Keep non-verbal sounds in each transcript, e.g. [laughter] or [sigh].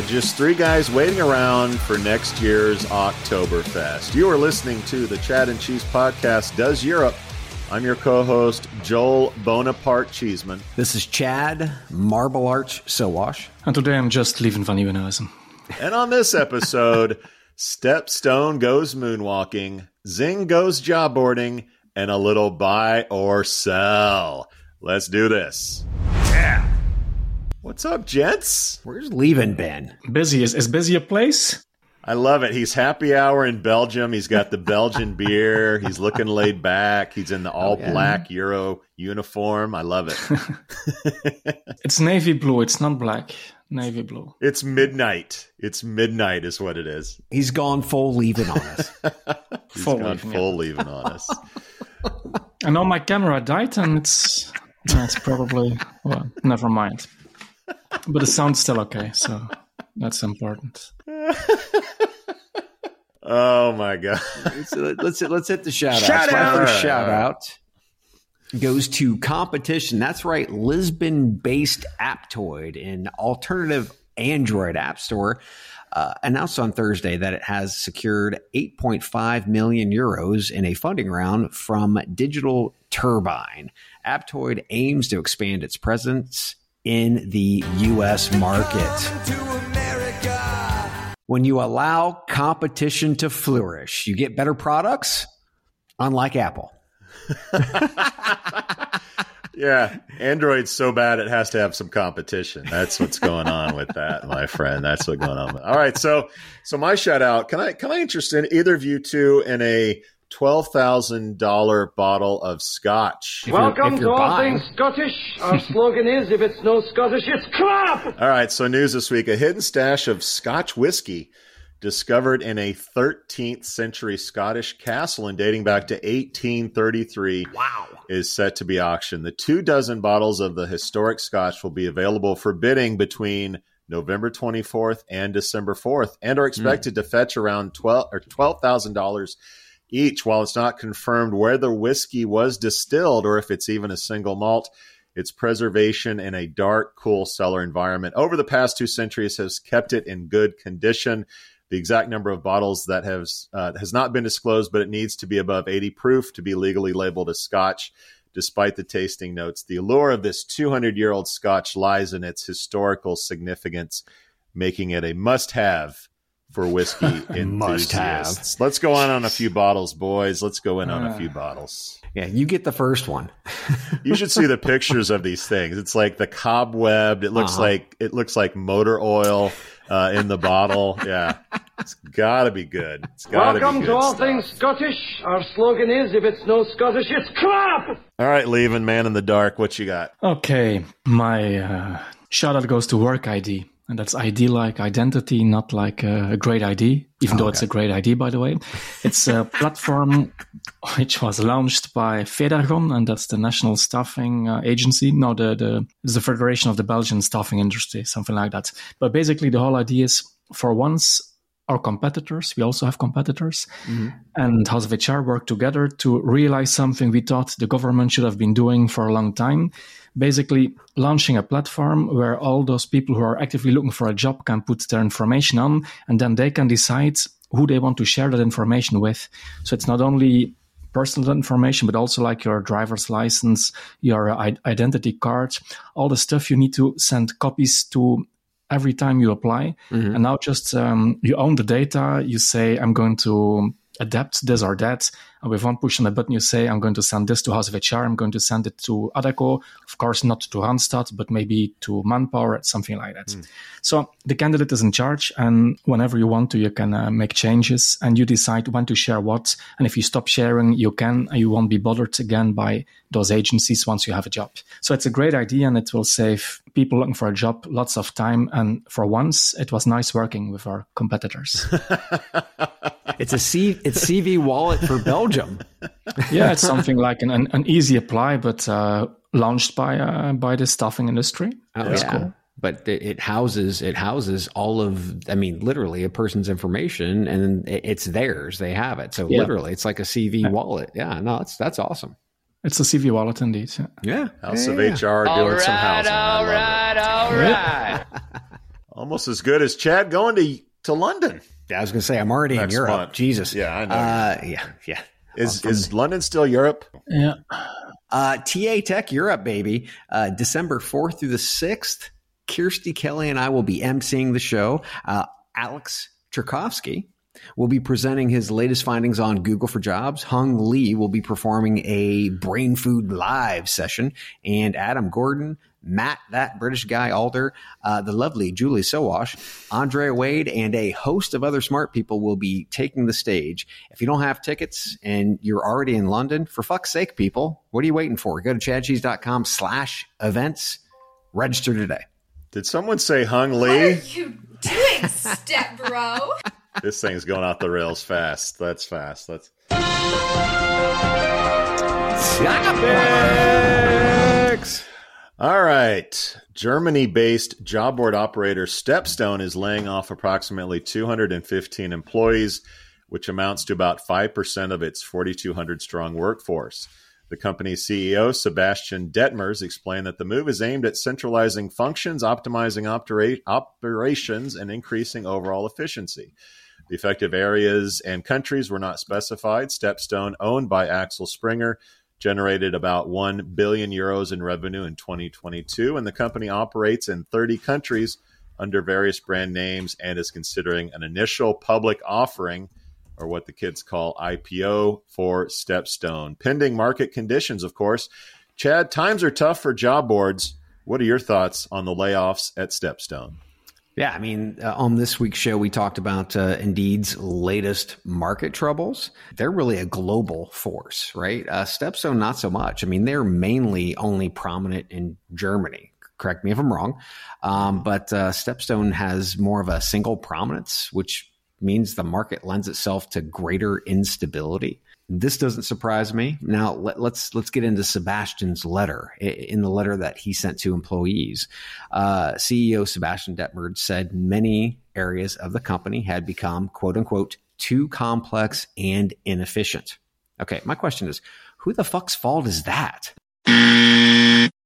yeah. Just three guys waiting around for next year's Oktoberfest. You are listening to the Chad and Cheese Podcast Does Europe. I'm your co host, Joel Bonaparte Cheeseman. This is Chad Marble Arch Sowash. And today I'm just Lieven Van Nieuwenhuizen. And on this episode, [laughs] Stepstone goes moonwalking, Xing goes jawboarding, and a little buy or sell. Let's do this. Yeah. What's up, gents? Where's Lieven Ben? Busy. Is, is busy a place? I love it. He's happy hour in Belgium. He's got the Belgian [laughs] beer. He's looking laid back. He's in the all black Euro uniform. I love it. [laughs] It's navy blue. It's not black. Navy blue. it's midnight. It's midnight, is what it is. He's gone full Lieven on us. [laughs] He's Full gone Lieven, full Lieven on us. I know my camera died, and it's that's probably well. Never mind. But the sound's still okay, so that's important. Oh my god. so let's let's hit the shout out. Shout My out! first shout out goes to competition. That's right, Lisbon-based Aptoide, an alternative Android app store. Uh, announced on Thursday that it has secured 8.5 million euros in a funding round from Digital Turbine. Aptoide aims to expand its presence in the U.S. market. When you allow competition to flourish, you get better products, unlike Apple. [laughs] Yeah, Android's so bad it has to have some competition. That's what's going on with that, my friend. That's what's going on. All right, so so my shout out. Can I can I interest in either of you two in a twelve thousand dollar bottle of scotch? Welcome to all buying- things Scottish. Our slogan is if it's no Scottish, it's crap! All right, so news this week: a hidden stash of Scotch whiskey discovered in a 13th century Scottish castle and dating back to 1833. Wow. is set to be auctioned. The two dozen bottles of the historic scotch will be available for bidding between November 24th and December 4th and are expected to fetch around 12 or $12,000 each. While it's not confirmed where the whiskey was distilled or if it's even a single malt, its preservation in a dark, cool cellar environment over the past two centuries has kept it in good condition. The exact number of bottles that has uh, has not been disclosed, but it needs to be above 80 proof to be legally labeled as Scotch. Despite the tasting notes, the allure of this 200 year old Scotch lies in its historical significance, making it a must have for whiskey [laughs] Must have. enthusiasts. Let's go on on a few bottles, boys. Let's go in on a few bottles. Yeah, you get the first one. [laughs] You should see the pictures of these things. It's like the cobwebbed. It looks Uh-huh. like it looks like motor oil uh, in the bottle. Yeah, it's got to be good. It's got to be Welcome good. to all stuff. things Scottish. Our slogan is if it's no Scottish, it's crap! All right, Lieven man in the dark. What you got? Okay, my uh, shout out goes to Work ID. And that's ID like identity, not like a great ID, even though it's a great ID, by the way. It's a [laughs] platform which was launched by Federgon, and that's the national staffing uh, agency. No, the, the, it's the Federation of the Belgian Staffing Industry, something like that. But basically, the whole idea is for once, our competitors, we also have competitors, and House of HR work together to realize something we thought the government should have been doing for a long time. Basically, launching a platform where all those people who are actively looking for a job can put their information on, and then they can decide who they want to share that information with. So it's not only personal information, but also like your driver's license, your identity card, all the stuff you need to send copies to every time you apply. And now just um, you own the data. You say, I'm going to adapt this or that. And with one push on a button, you say, I'm going to send this to House of HR. I'm going to send it to Adecco. Of course, not to Randstad, but maybe to Manpower, something like that. So the candidate is in charge. And whenever you want to, you can uh, make changes and you decide when to share what. And if you stop sharing, you can, and you won't be bothered again by those agencies once you have a job. So it's a great idea and it will save people looking for a job lots of time. And for once, it was nice working with our competitors. [laughs] it's a C, it's CV wallet for Belgium. [laughs] [laughs] yeah, it's something like an, an, an easy apply, but uh, launched by uh, by the staffing industry. Oh, That's yeah. cool. But it houses it houses all of I mean literally a person's information and it's theirs. They have it. So yeah. literally it's like a CV yeah. wallet. Yeah no that's that's awesome. It's a CV wallet indeed yeah. Yeah. House yeah, of HR doing right, some housing. All right all right. Almost as good as Chad going to to London. Yeah, I was going to say I'm already Next in Europe. month. Jesus. Yeah I know. Uh, yeah yeah is is London still Europe yeah uh, TA Tech Europe, baby. Uh, December 4th through the 6th. Kirsty Kelly and I will be emceeing the show. Uh, Alex Tchaikovsky will be presenting his latest findings on Google for Jobs. Hung Lee will be performing a Brain Food Live session. And Adam Gordon, Matt, that British guy, Alder, uh, the lovely Julie Sowash, Andrea Wade, and a host of other smart people will be taking the stage. If you don't have tickets and you're already in London, for fuck's sake, people, what are you waiting for? Go to chadcheese.com slash events. Register today. Did someone say Hung Lee? What are you doing, step bro? [laughs] this thing's going off the rails fast. That's fast. That's. Topics. All right. Germany based job board operator Stepstone is laying off approximately 215 employees, which amounts to about 5% of its 4,200 strong workforce. The company's CEO, Sebastian Dettmers, explained that the move is aimed at centralizing functions, optimizing opera- operations, and increasing overall efficiency. The effective areas and countries were not specified. Stepstone, owned by Axel Springer, generated about 1 billion euros in revenue in 2022, and the company operates in 30 countries under various brand names and is considering an initial public offering or what the kids call IPO for Stepstone. Pending market conditions, of course. Chad, times are tough for job boards. What are your thoughts on the layoffs at Stepstone? Yeah, I mean, uh, on this week's show, we talked about uh, Indeed's latest market troubles. They're really a global force, right? Uh, Stepstone, not so much. I mean, they're mainly only prominent in Germany. Correct me if I'm wrong. Um, but uh, Stepstone has more of a single prominence, which means the market lends itself to greater instability. This doesn't surprise me. Now let, us let's, let's get into Sebastian's letter. In the letter that he sent to employees, uh, CEO Sebastian Dettmers said many areas of the company had become quote unquote too complex and inefficient. Okay, my question is, who the fuck's fault is that?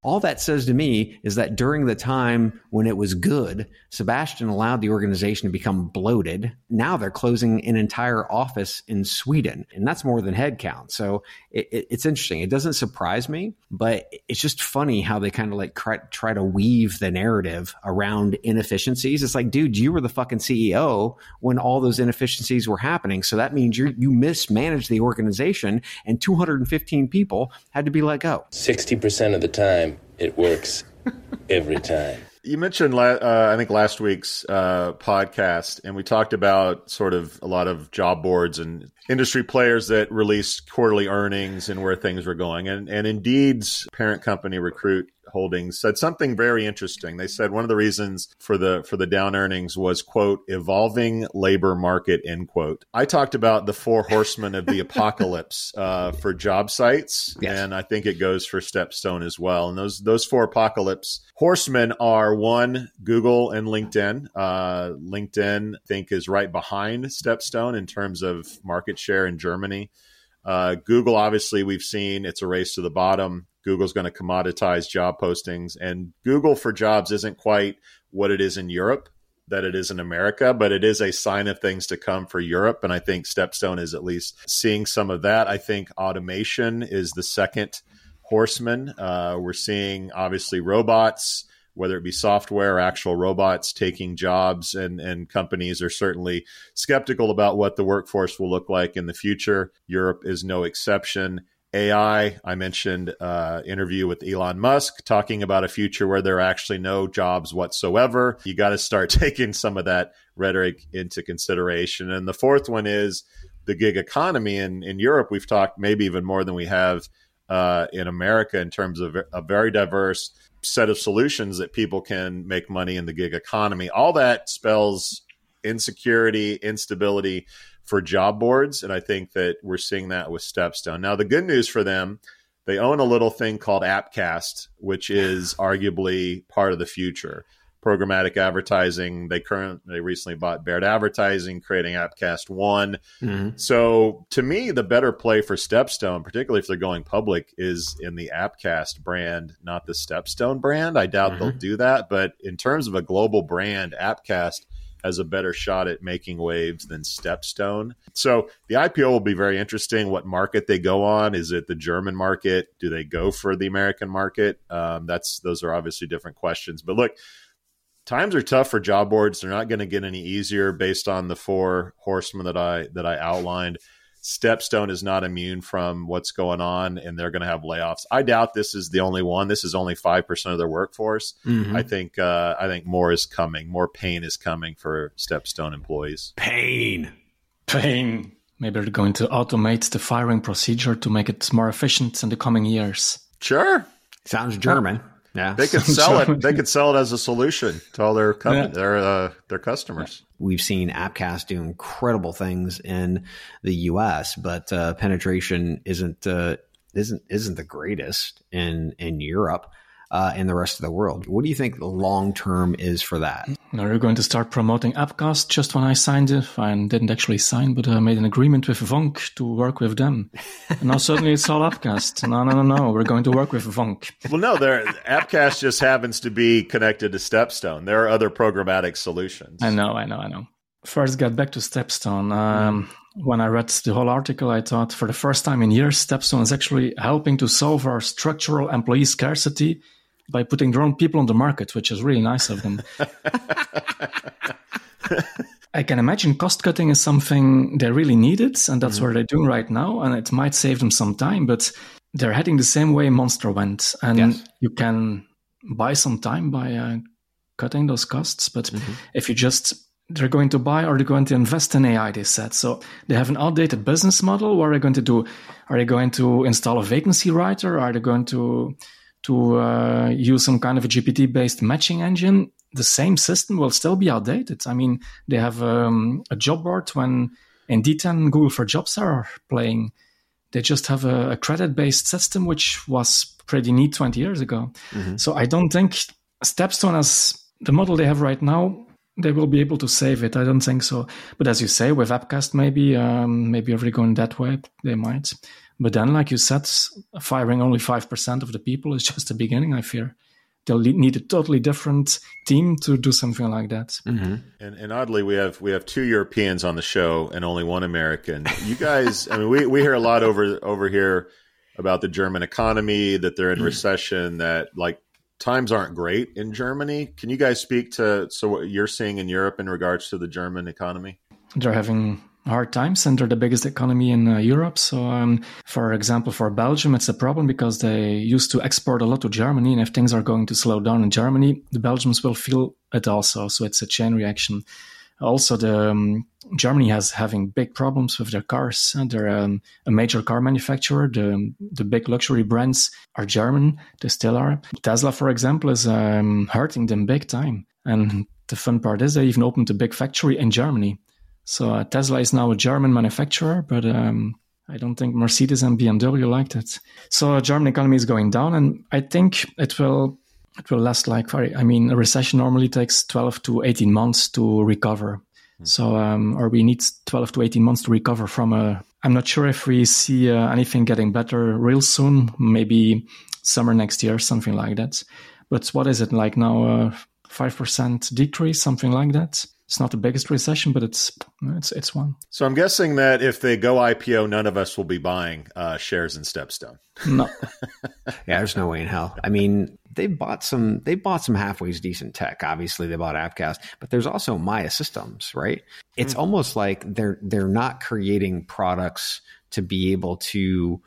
All that says to me is that during the time when it was good, Sebastian allowed the organization to become bloated. Now they're closing an entire office in Sweden, and that's more than headcount. So it, it, it's interesting. It doesn't surprise me, but it's just funny how they kind of like try, try to weave the narrative around inefficiencies. It's like, dude, you were the fucking CEO when all those inefficiencies were happening. So that means you you mismanaged the organization, and 215 people had to be let go. 60% of the time it works every time. [laughs] You mentioned, uh, I think, last week's uh, podcast, and we talked about sort of a lot of job boards and industry players that released quarterly earnings and where things were going. And, and Indeed's parent company, Recruit, Holdings said something very interesting. They said one of the reasons for the for the down earnings was quote evolving labor market end quote. I talked about the four horsemen of the [laughs] apocalypse uh, for job sites, yes. and I think it goes for Stepstone as well. And those those four apocalypse horsemen are one Google and LinkedIn. Uh, LinkedIn I think is right behind Stepstone in terms of market share in Germany. Uh, Google, obviously, we've seen it's a race to the bottom. Google's going to commoditize job postings, and Google for Jobs isn't quite what it is in Europe that it is in America, but it is a sign of things to come for Europe. And I think Stepstone is at least seeing some of that. I think automation is the second horseman. Uh, we're seeing obviously robots whether it be software or actual robots taking jobs, and, and companies are certainly skeptical about what the workforce will look like in the future. Europe is no exception. AI, I mentioned uh, interview with Elon Musk talking about a future where there are actually no jobs whatsoever. You got to start [laughs] taking some of that rhetoric into consideration. And the fourth one is the gig economy. In, in Europe, we've talked maybe even more than we have uh, in America in terms of a very diverse set of solutions that people can make money in the gig economy. All that spells insecurity, instability for job boards. And I think that we're seeing that with Stepstone. Now, the good news for them, they own a little thing called Appcast, which is arguably part of the future. Programmatic advertising. They currently they recently bought Bayard Advertising, creating Appcast One. Mhm. So to me, the better play for Stepstone, particularly if they're going public, is in the Appcast brand, not the Stepstone brand. I doubt they'll do that, but in terms of a global brand, Appcast has a better shot at making waves than Stepstone. So the IPO will be very interesting. What market they go on? Is it the German market? Do they go for the American market? Um, that's those are obviously different questions. But look, times are tough for job boards. They're not going to get any easier based on the four horsemen that I that I outlined. Stepstone is not immune from what's going on, and they're going to have layoffs. I doubt this is the only one. This is only five percent of their workforce. Mhm. I think uh, I think more is coming. More pain is coming for Stepstone employees. Pain. Pain. Maybe they're going to automate the firing procedure to make it more efficient in the coming years. Sure, Sounds German. Yeah. they could [laughs] sell it. They could sell it as a solution to all their Yeah. their uh, their customers. We've seen Appcast do incredible things in the U.S., but uh, penetration isn't uh, isn't isn't the greatest in in Europe uh, and the rest of the world. What do you think the long term is for that? Now you're going to start promoting Appcast just when I signed it. I didn't actually sign, but I made an agreement with Vonk to work with them. [laughs] And now suddenly it's all Appcast. No, no, no, no. We're going to work with Vonk. Well, no, their Appcast just happens to be connected to Stepstone. There are other programmatic solutions. I know, I know, I know. First, get back to Stepstone. Um, when I read the whole article, I thought for the first time in years, Stepstone is actually helping to solve our structural employee scarcity by putting their own people on the market, which is really nice of them. [laughs] I can imagine cost cutting is something they really needed, and that's what they're doing right now, and it might save them some time, but they're heading the same way Monster went. And Yes. you can buy some time by uh, cutting those costs, but if you just they're going to buy or they're going to invest in AI, they said. So they have an outdated business model. What are they going to do? Are they going to install a vacancy writer? Are they going to to uh, use some kind of a GPT based matching engine? The same system will still be outdated. I mean, they have um, a job board when Indeed and Google for Jobs are playing. They just have a, a credit based system, which was pretty neat 20 years ago. So I don't think Stepstone, as the model they have right now, they will be able to save it. I don't think so. But as you say, with Appcast, maybe um, maybe if they're going that way, they might. But then, like you said, firing only five percent of the people is [laughs] just the beginning. I fear they'll need a totally different team to do something like that. Mm-hmm. And, and oddly, we have we have two Europeans on the show and only one American. You guys, I mean, we, we hear a lot over over here about the German economy that they're in mm. recession. That like times aren't great in Germany. Can you guys speak to so what you're seeing in Europe in regards to the German economy? they're having hard times and they're the biggest economy in uh, Europe. So, um, for example, for Belgium, it's a problem because they used to export a lot to Germany. And if things are going to slow down in Germany, the Belgians will feel it also. So it's a chain reaction. Also, the um, Germany has having big problems with their cars. They're um, a major car manufacturer. The the big luxury brands are German. They still are. Tesla, for example, is um, hurting them big time. And the fun part is they even opened a big factory in Germany. So uh, Tesla is now a German manufacturer, but um, I don't think Mercedes and BMW liked it. So uh, German economy is going down, and I think it will it will last like very. I mean, a recession normally takes twelve to eighteen months to recover. So, um, or we need twelve to eighteen months to recover from a. I'm not sure if we see uh, anything getting better real soon. Maybe summer next year, something like that. But what is it like now? Five percent decrease, something like that it's not the biggest recession, but it's it's it's one. So I'm guessing that if they go IPO, none of us will be buying uh, shares in Stepstone. No, [laughs] Yeah, there's no way in hell. I mean, they bought some they bought some halfway decent tech. Obviously, they bought Appcast, but there's also Mya Systems, right? It's almost like they're they're not creating products to be able to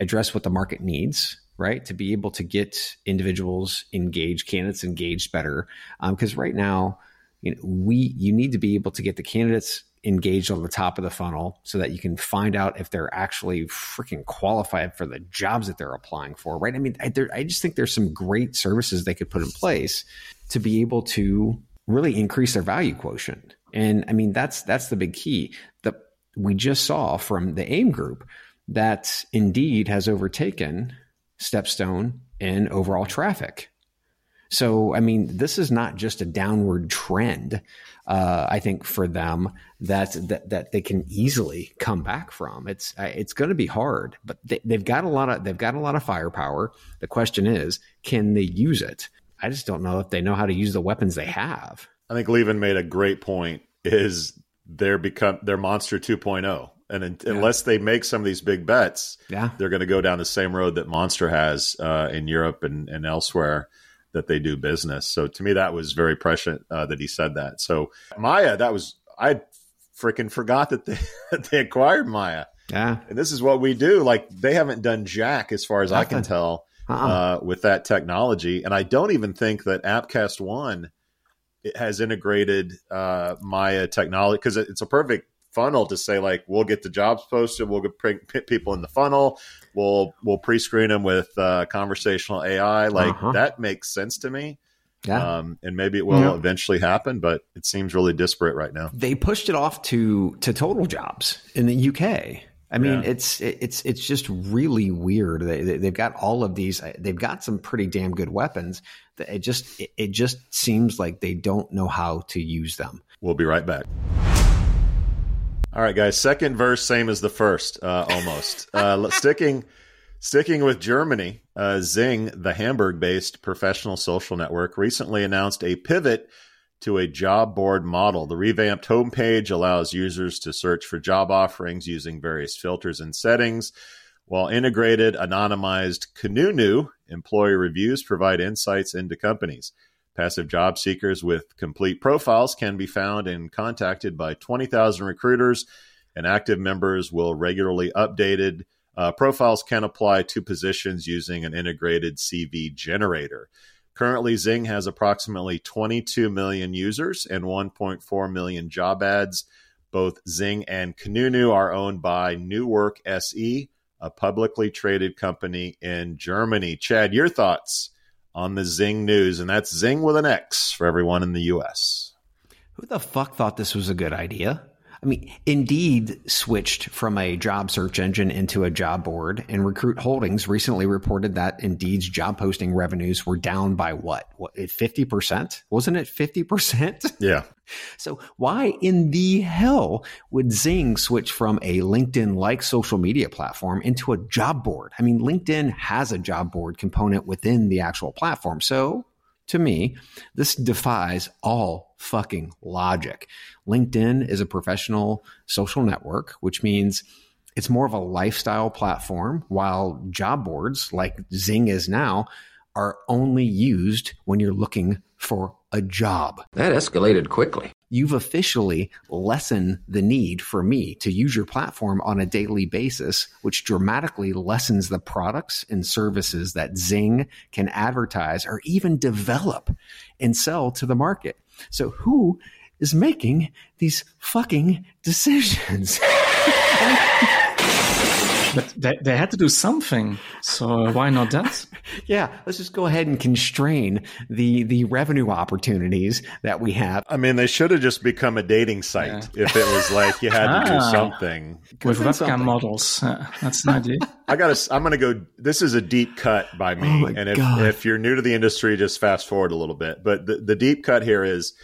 address what the market needs, right? To be able to get individuals engaged, candidates engaged better. Because right now, you know, we you need to be able to get the candidates engaged on the top of the funnel so that you can find out if they're actually freaking qualified for the jobs that they're applying for right? I mean I, there, I just think there's some great services they could put in place to be able to really increase their value quotient. And i mean that's that's the big key. That we just saw from the AIM group that Indeed has overtaken Stepstone in overall traffic. So, I mean, this is not just a downward trend. Uh, I think for them that, that that they can easily come back from. It's uh, it's going to be hard, but they, they've got a lot of they've got a lot of firepower. The question is, can they use it? I just don't know if they know how to use the weapons they have. I think Lieven made a great point. Is they're become they're monster 2.0 and in, yeah. unless they make some of these big bets yeah they're going to go down the same road that monster has uh, in europe and, and elsewhere that they do business. So to me that was very prescient uh, that he said that. So Mya that was i freaking forgot that they, [laughs] that they acquired Mya. Yeah. And this is what we do. Like they haven't done jack as far as Nothing. i can tell uh-uh. uh, with that technology. And i don't even think that appcast one it has integrated uh, Mya technology because it's a perfect funnel to say like we'll get the jobs posted, we'll get people in the funnel, we'll we'll pre-screen them with uh, conversational AI. Like uh-huh. that makes sense to me. Yeah. Um, and maybe it will yeah. eventually happen, but it seems really disparate right now. They pushed it off to to Total Jobs in the UK. I mean, yeah. it's it's it's just really weird. They, they've got all of these. They've got some pretty damn good weapons. It just it just seems like they don't know how to use them. We'll be right back. All right, guys. Second verse, same as the first, uh, almost. [laughs] uh, sticking sticking with Germany, uh, Xing, the Hamburg-based professional social network, recently announced a pivot to a job board model. The revamped homepage allows users to search for job offerings using various filters and settings, while integrated, anonymized Kununu employee reviews provide insights into companies. Passive job seekers with complete profiles can be found and contacted by 20,000 recruiters, and active members will regularly updated. Uh, profiles can apply to positions using an integrated CV generator. Currently, Xing has approximately 22 million users and 1.4 million job ads. Both Xing and Kununu are owned by New Work SE, a publicly traded company in Germany. Chad, your thoughts on the Xing news? And that's Zing with an X for everyone in the US. Who the fuck thought this was a good idea? I mean, Indeed switched from a job search engine into a job board, and Recruit Holdings recently reported that Indeed's job posting revenues were down by what? What, 50%? Wasn't it 50%? Yeah. [laughs] So, why in the hell would Xing switch from a LinkedIn like social media platform into a job board? I mean, LinkedIn has a job board component within the actual platform. So, to me, this defies all fucking logic. LinkedIn is a professional social network, which means it's more of a lifestyle platform, while job boards like Xing is now are only used when you're looking for a job. That escalated quickly you've officially lessened the need for me to use your platform on a daily basis, which dramatically lessens the products and services that Xing can advertise or even develop and sell to the market. So, who is making these fucking decisions? [laughs] But they, they had to do something, so why not that? [laughs] yeah, let's just go ahead and constrain the the revenue opportunities that we have. I mean, they should have just become a dating site yeah. if it was like you had ah, to do [laughs] ah. something with webcam something. models. Uh, that's an idea. [laughs] I got to. I'm going to go. This is a deep cut by me, oh and if if you're new to the industry, just fast forward a little bit. But the the deep cut here is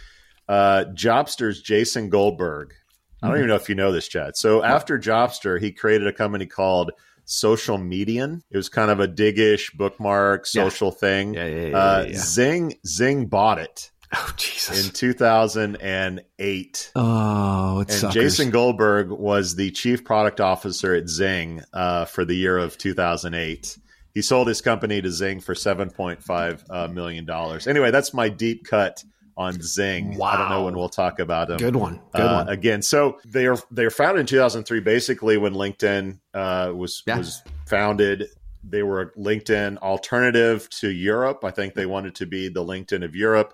uh, Jobster's Jason Goldberg I don't even know if you know this, Chad. So after Jobster, he created a company called Social Median. It was kind of a diggish bookmark social yeah. thing. Yeah, yeah, yeah, uh, yeah, Xing Xing bought it. [laughs] Oh Jesus! In 2008. Oh, and suckers. Jason Goldberg was the chief product officer at Xing uh, for the year of 2008. He sold his company to Xing for 7.5 uh, million dollars. Anyway, that's my deep cut on Xing. Wow. I don't know when we'll talk about them. Good one. Good uh, one. Again, so they are they are founded in 2003, basically when LinkedIn uh, was yeah. was founded. They were a LinkedIn alternative to Europe. I think they wanted to be the LinkedIn of Europe.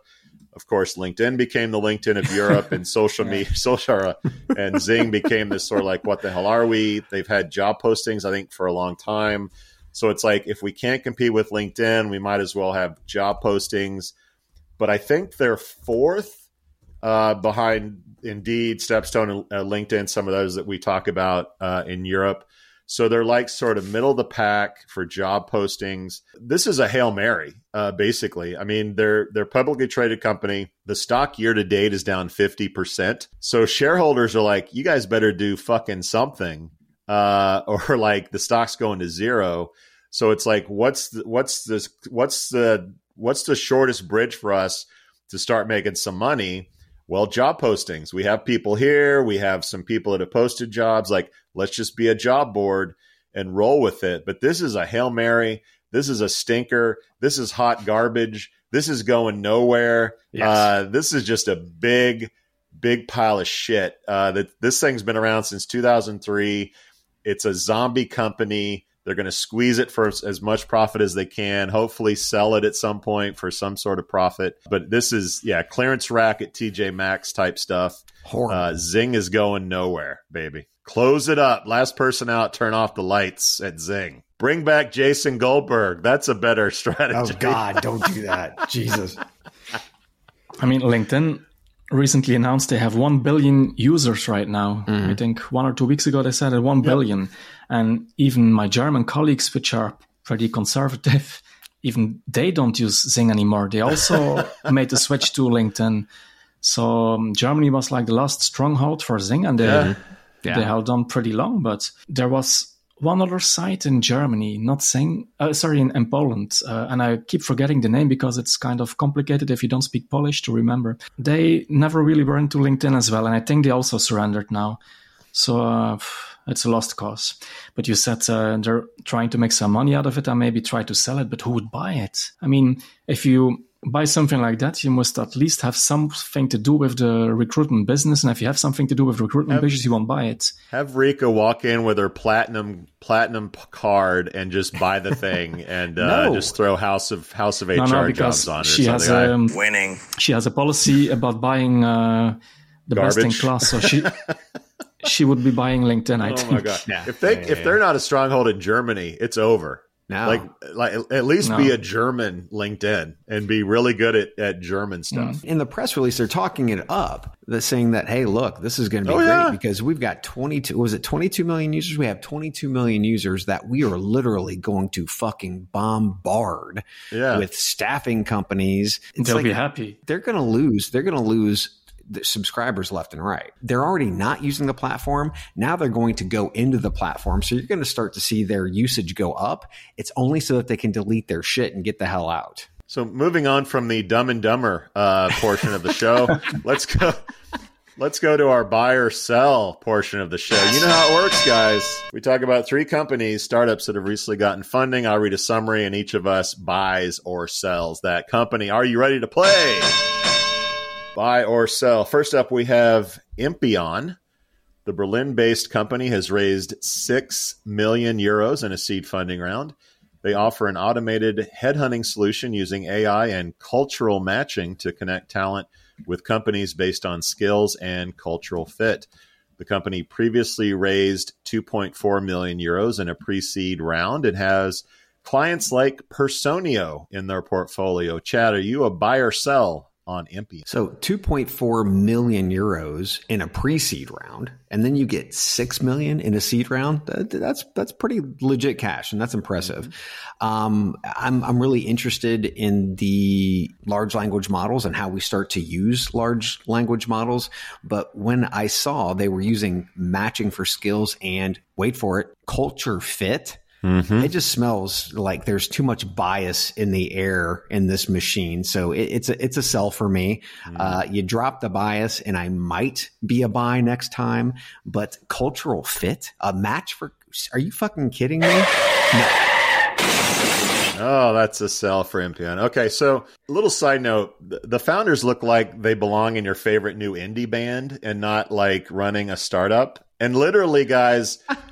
Of course, LinkedIn became the LinkedIn of Europe, and social [laughs] yeah. media, [laughs] social, and Xing became this sort of like, what the hell are we? They've had job postings, I think, for a long time. So it's like if we can't compete with LinkedIn, we might as well have job postings but I think they're fourth uh, behind Indeed, Stepstone, and uh, LinkedIn, some of those that we talk about uh, in Europe. So they're like sort of middle of the pack for job postings. This is a hail mary, uh, basically. I mean, they're they're publicly traded company. The stock year to date is down fifty percent. So shareholders are like, you guys better do fucking something, uh, [laughs] or like the stock's going to zero. So it's like, what's the, what's this? What's the what's the shortest bridge for us to start making some money? Well, job postings. We have people here. We have some people that have posted jobs. Like, let's just be a job board and roll with it. But this is a hail mary. This is a stinker. This is hot garbage. This is going nowhere. Yes. Uh, this is just a big, big pile of shit. Uh, that this thing's been around since 2003. It's a zombie company. They're going to squeeze it for as much profit as they can. Hopefully, sell it at some point for some sort of profit. But this is, yeah, clearance rack at TJ Maxx type stuff. Uh, Xing is going nowhere, baby. Close it up. Last person out, turn off the lights at Xing. Bring back Jason Goldberg. That's a better [laughs] strategy. oh. God, don't do that. [laughs] Jesus. I mean, LinkedIn recently announced they have 1 billion users right now. I think one or two weeks ago they said at 1 billion. And even my German colleagues, which are pretty conservative, [laughs] even they don't use Xing anymore. They also [laughs] made the switch to LinkedIn. So um, Germany was like the last stronghold for Xing, and they Yeah. they held on pretty long. But there was one other site in Germany, not Xing, uh, sorry, in, in Poland, uh, and I keep forgetting the name because it's kind of complicated if you don't speak Polish to remember. They never really were into LinkedIn as well, and I think they also surrendered now. So uh, it's a lost cause. But you said uh, they're trying to make some money out of it and maybe try to sell it, but who would buy it? I mean, if you buy something like that, you must at least have something to do with the recruitment business. And if you have something to do with recruitment business, you won't buy it. Have Rika walk in with her platinum platinum card and just buy the thing [laughs] and uh, just throw House of House of HR No, no, jobs because on her. she has the guy- um, Winning. she has a policy about buying uh, the best in class. So she [laughs] [laughs] she would be buying LinkedIn. I Oh think. my god! Yeah. If they Yeah, yeah, if they're not a stronghold in Germany, it's over. Now, Like like at least be a German LinkedIn and be really good at, at German mm. stuff. in the press release, they're talking it up. They're saying that, hey, look, this is going to be Oh, great yeah. because we've got 22, was it 22 million users? We have 22 million users that we are literally going to fucking bombard Yeah. with staffing companies. It's They'll like be happy. they're going to lose. They're going to lose the subscribers left and right. They're already not using the platform. Now they're going to go into the platform. So you're going to start to see their usage go up. It's only so that they can delete their shit and get the hell out. So moving on from the Dumb and Dumber uh, portion of the show, [laughs] let's go. Let's go to our buy or sell portion of the show. You know how it works, guys. We talk about three companies, startups that have recently gotten funding. I'll read a summary, and each of us buys or sells that company. Are you ready to play? Buy or sell. First up, we have Empion. The Berlin based company has raised 6 million euros in a seed funding round. They offer an automated headhunting solution using AI and cultural matching to connect talent with companies based on skills and cultural fit. The company previously raised 2.4 million euros in a pre seed round It has clients like Personio in their portfolio. Chad, are you a buy or sell on Empion? So 2.4 million euros in a pre-seed round, and then you get 6 million in a seed round. That, that's that's pretty legit cash, and that's impressive. Um, I'm I'm really interested in the large language models and how we start to use large language models. But when I saw they were using matching for skills and wait for it, culture fit. It just smells like there's too much bias in the air in this machine. So it, it's a it's a sell for me. Uh, you drop the bias, and I might be a buy next time. But cultural fit, a match for? Are you fucking kidding me? No. Oh, that's a sell for Empion. Okay, so a little side note: the founders look like they belong in your favorite new indie band and not like running a startup. And literally, guys, [laughs]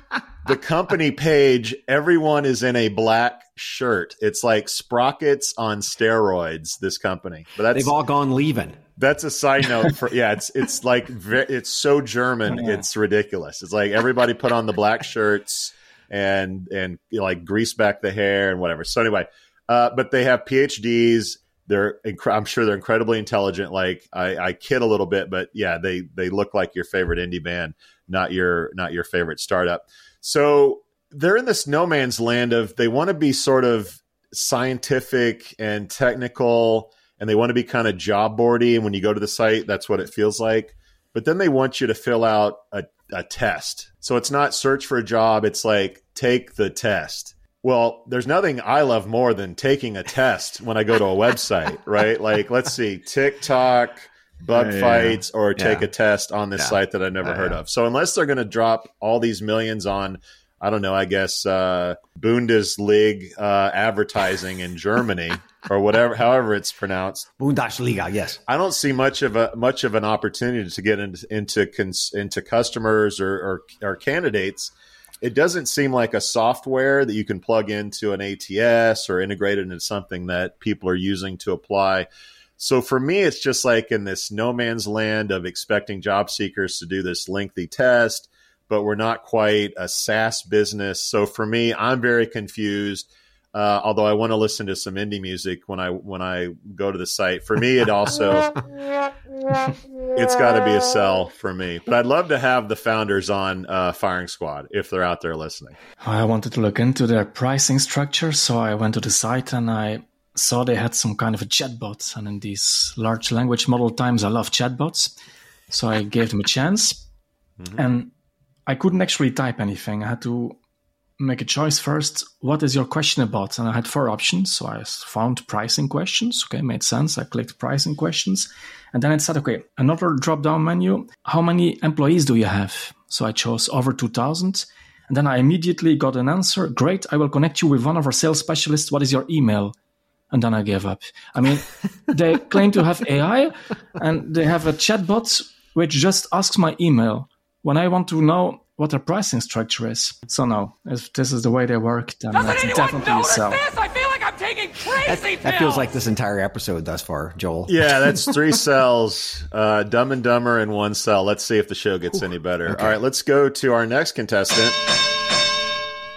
the company page, everyone is in a black shirt. It's like sprockets on steroids. This company, but that's They've all gone Lieven. that's a side [laughs] note for yeah. It's it's like it's so German. It's ridiculous. It's like everybody put on the black shirts and and you know, like grease back the hair and whatever. So anyway, uh, but they have PhDs. they're inc- I'm sure they're incredibly intelligent. Like I, I kid a little bit, but yeah, they they look like your favorite indie band, not your not your favorite startup. So they're in this no man's land of they want to be sort of scientific and technical, and they want to be kind of job boardy. And when you go to the site, that's what it feels like. But then they want you to fill out a, a test. So it's not search for a job. It's like take the test. Well, there's nothing I love more than taking a test when I go to a website, right? Like, let's see, TikTok, bug Yeah, fights, or take a test on this site that I never heard of. So unless they're going to drop all these millions on, I don't know, I guess uh, Bundesliga uh, advertising in Germany [laughs] or whatever, however it's pronounced, Bundesliga, yes. I don't see much of a much of an opportunity to get into into cons, into customers or, or or candidates. It doesn't seem like a software that you can plug into an ATS or integrate it into something that people are using to apply. So for me, it's just like in this no man's land of expecting job seekers to do this lengthy test, but we're not quite a SaaS business. So for me, I'm very confused. Uh, although I want to listen to some indie music when I when I go to the site. For me, it also it's got to be a sell for me. But I'd love to have the founders on uh, Firing Squad if they're out there listening. I wanted to look into their pricing structure, so I went to the site and I saw they had some kind of a chatbot. And in these large language model times, I love chatbots. So I [laughs] gave them a chance. Mm-hmm. And I couldn't actually type anything. I had to make a choice first. What is your question about? And I had four options. So I found pricing questions. Okay, made sense. I clicked pricing questions. And then it said, okay, another drop down menu. How many employees do you have? So I chose over 2000. And then I immediately got an answer. Great. I will connect you with one of our sales specialists. What is your email? And then I gave up. I mean, they [laughs] claim to have AI and they have a chatbot which just asks my email when I want to know what their pricing structure is. So no, if this is the way they work, then that's definitely a sell. I feel like I'm taking crazy That feels like this entire episode thus far, Joel. Yeah, [laughs] that's three cells, uh, Dumb and Dumber in one cell. Let's see if the show gets any better. All right, let's go to our next contestant.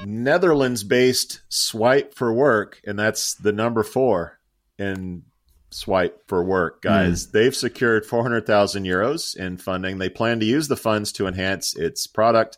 Netherlands based Swipe for Work, and that's the number four in Swipe for Work, hmm. guys. They've secured 400,000 euros in funding. They plan to use the funds to enhance its product,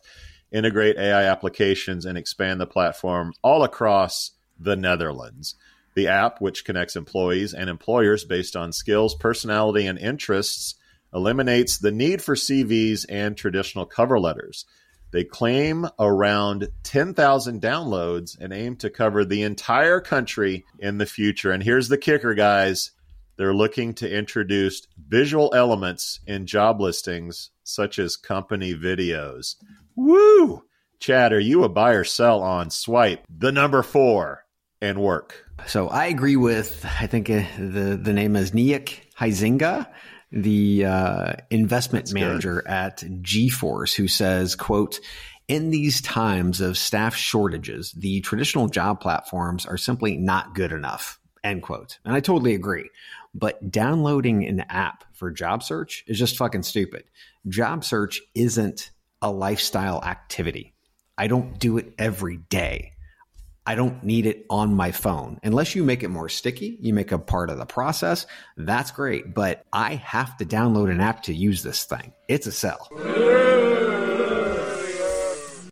integrate AI applications, and expand the platform all across the Netherlands. The app, which connects employees and employers based on skills, personality, and interests, eliminates the need for CVs and traditional cover letters. They claim around 10,000 downloads and aim to cover the entire country in the future. And here's the kicker, guys. They're looking to introduce visual elements in job listings, such as company videos. Woo! Chad, are you a buy or sell on Swipe, the number four, and work? So I agree with, I think uh, the, the name is Niak Huizinga, the uh, investment manager at GeForce, who says, quote, in these times of staff shortages, the traditional job platforms are simply not good enough, end quote. And I totally agree. But downloading an app for job search is just fucking stupid. Job search isn't a lifestyle activity. I don't do it every day. I don't need it on my phone. Unless you make it more sticky, you make a part of the process, that's great. But I have to download an app to use this thing. It's a sell.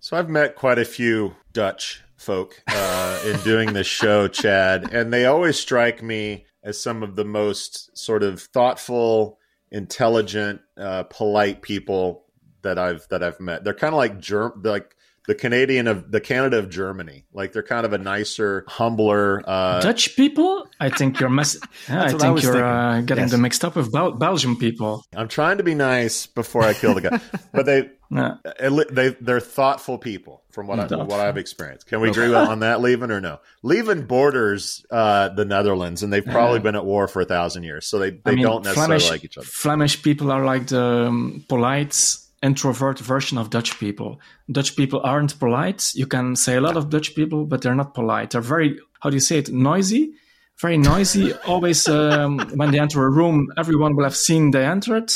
So I've met quite a few Dutch folk uh, in doing this show, Chad, and they always strike me as some of the most sort of thoughtful, intelligent, uh, polite people that I've that I've met. They're kind of like germ, like the Canadian of the Canada of Germany. Like they're kind of a nicer, humbler. Uh, Dutch people, I think you're mess- [laughs] yeah, I what I think you're uh, getting Yes. them mixed up with Bel- Belgian people. I'm trying to be nice before I kill the guy, [laughs] but they. Yeah. They they're thoughtful people from what I, what I've experienced. Can we agree on that, Lieven, or no? Lieven borders uh, the Netherlands, and they've probably been at war for a thousand years, so they, they I mean, don't necessarily Flemish, like each other. Flemish people are like the um, polite introvert version of Dutch people. Dutch people aren't polite. You can say a lot of Dutch people, but they're not polite. They're very, how do you say it, noisy? Very noisy. [laughs] Always, um, when they enter a room, everyone will have seen they entered.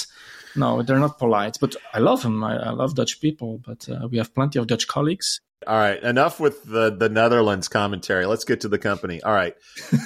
No, they're not polite, but I love them. I, I love Dutch people, but uh, we have plenty of Dutch colleagues. All right, enough with the the Netherlands commentary. Let's get to the company. All right,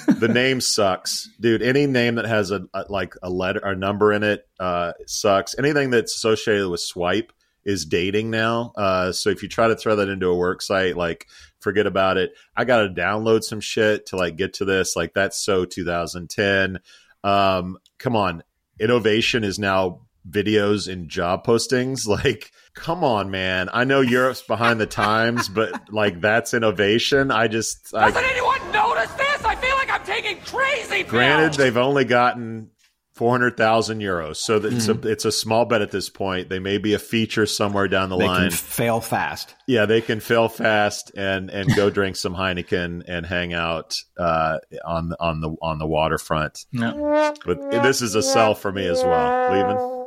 the [laughs] name sucks, dude. Any name that has a, a like a letter or number in it uh, sucks. Anything that's associated with swipe is dating now. Uh, so if you try to throw that into a work site, like forget about it. I got to download some shit to like get to this. Like that's so 2010. Um, come on, innovation is now videos and job postings. Like, come on, man. I know Europe's behind the times, but like that's innovation. I just I, Doesn't anyone notice this? I feel like I'm taking crazy pills. granted they've only gotten 400,000 euros. So that it's a it's a small bet at this point. They may be a feature somewhere down the They line. can fail fast. yeah, they can fail fast and and go [laughs] drink some Heineken and hang out uh, on the on the on the waterfront. Yeah. But this is a sell for me as well. Lieven.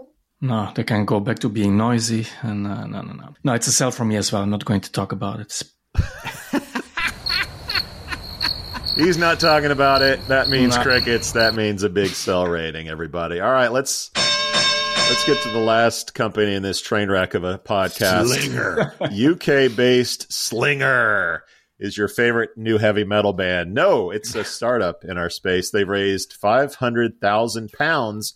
No, they can go back to being noisy. And uh, no, no, no. No, it's a sell for me as well. I'm not going to talk about it. [laughs] He's not talking about it. That means Nah. crickets. That means a big sell rating. Everybody. All right, let's let's get to the last company in this train wreck of a podcast. Slinger, [laughs] UK based Slinger is your favorite new heavy metal band. No, it's a startup in our space. They've raised five hundred thousand pounds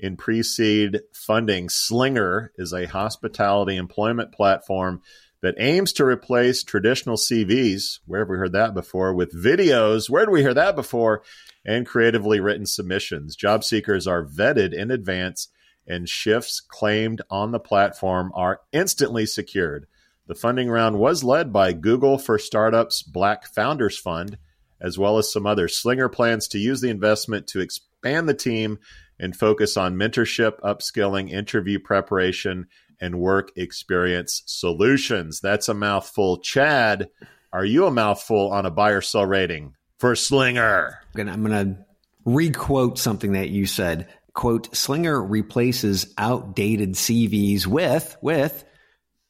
in pre-seed funding. Slinger is a hospitality employment platform that aims to replace traditional CVs, where have we heard that before, with videos, where did we hear that before, and creatively written submissions. Job seekers are vetted in advance, and shifts claimed on the platform are instantly secured. The funding round was led by Google for Startups Black Founders Fund, as well as some others. Slinger plans to use the investment to expand the team and focus on mentorship, upskilling, interview preparation, and work experience solutions. That's a mouthful. Chad, are you a mouthful on a buy or sell rating for Slinger? I'm going to requote something that you said. Quote, Slinger replaces outdated CVs with, with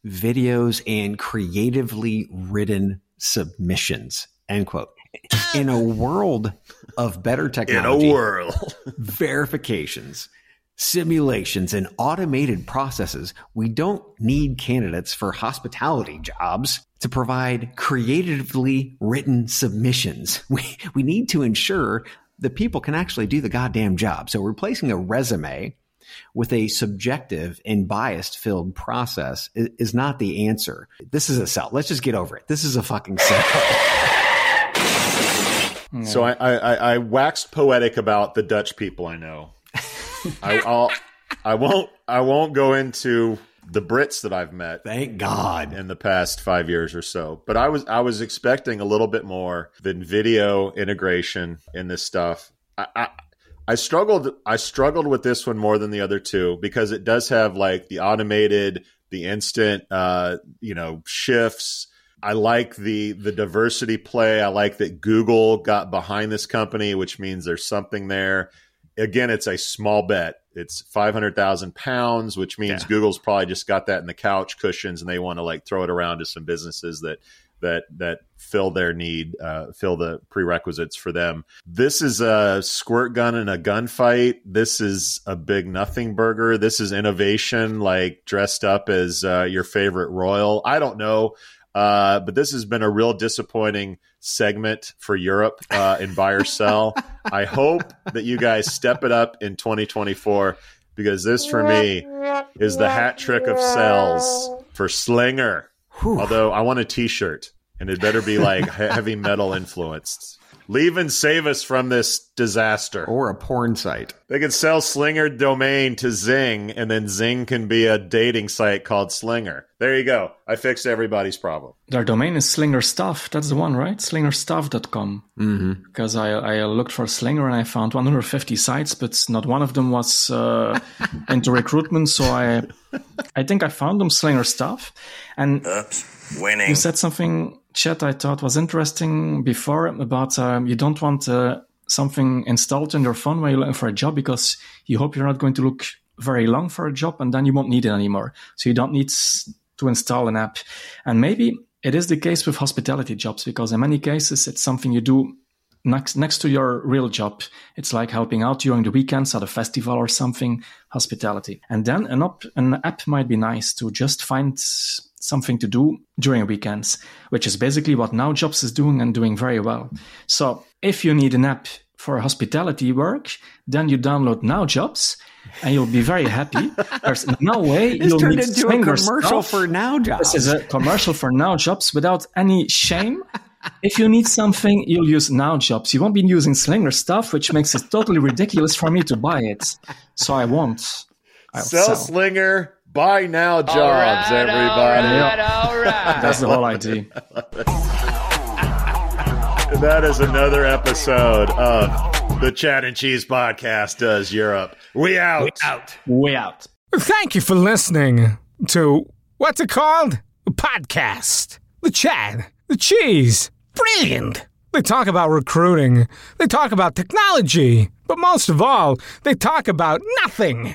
videos and creatively written submissions. End quote. In a world of better technology, in a world. [laughs] verifications, simulations, and automated processes, we don't need candidates for hospitality jobs to provide creatively written submissions. [laughs] We, we need to ensure that people can actually do the goddamn job. So replacing a resume with a subjective and biased filled process is, is not the answer. This is a sell. Let's just get over it. This is a fucking sell. [laughs] So I, I, I- I waxed poetic about the Dutch people I know. [laughs] I, I'll, I won't I won't go into the Brits that I've met Thank God. in the past five years or so. But I was I was expecting a little bit more than video integration in this stuff. I, I I struggled I struggled with this one more than the other two because it does have like the automated, the instant uh, you know, shifts. I like the the diversity play. I like that Google got behind this company, which means there's something there. Again, it's a small bet. It's five hundred thousand pounds, which means Yeah. Google's probably just got that in the couch cushions, and they want to like throw it around to some businesses that that that fill their need, uh, fill the prerequisites for them. This is a squirt gun and a gunfight. This is a big nothing burger. This is innovation, like dressed up as uh, your favorite royal. I don't know. Uh, but this has been a real disappointing segment for Europe uh, in buy or sell. [laughs] I hope that you guys step it up in 2024 because this, for me, is the hat trick of sells for Slinger. Although I want a T-shirt, and it better be like heavy metal influenced. Lieven save us from this disaster. Or a porn site. They could sell Slinger domain to Xing, and then Xing can be a dating site called Slinger. There you go. I fixed everybody's problem. Their domain is Slinger Stuff. That's the one, right? Slingerstuff.com. Mm-hmm. Because I, I looked for Slinger and I found 150 sites, but not one of them was uh, [laughs] into recruitment. So I, I think I found them Slinger Stuff. And Winning. you said something, Chad, I thought was interesting before about um, you don't want uh, something installed on your phone when you're looking for a job because you hope you're not going to look very long for a job and then you won't need it anymore. So you don't need to install an app. And maybe it is the case with hospitality jobs because in many cases it's something you do next next to your real job. It's like helping out during the weekends at a festival or something, hospitality. And then an app, an app might be nice to just find something to do during weekends, which is basically what Now Jobs is doing and doing very well. So if you need an app for hospitality work, then you download Now Jobs and you'll be very happy. [laughs] There's no way It's you'll turned need into a Slinger commercial stuff. for Now Jobs. This is a commercial for Now Jobs without any shame. If you need something, you'll use Now Jobs. You won't be using Slinger stuff, which makes it totally ridiculous for me to buy it. So I won't. I'll Sell sell. Slinger, buy now jobs, All right, everybody. All right, all right. That's the whole idea. [laughs] That is another episode of the Chad and Cheese Podcast Does Europe. We out. We out. Way out. Thank you for listening to what's it called? A podcast. The chat. The cheese. Brilliant. They talk about recruiting. They talk about technology. But most of all, they talk about nothing.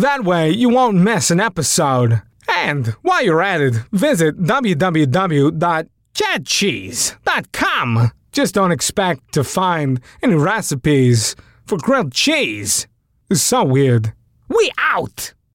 That way you won't miss an episode. And while you're at it, visit www.chadcheese.com. Just don't expect to find any recipes for grilled cheese. It's so weird. We out!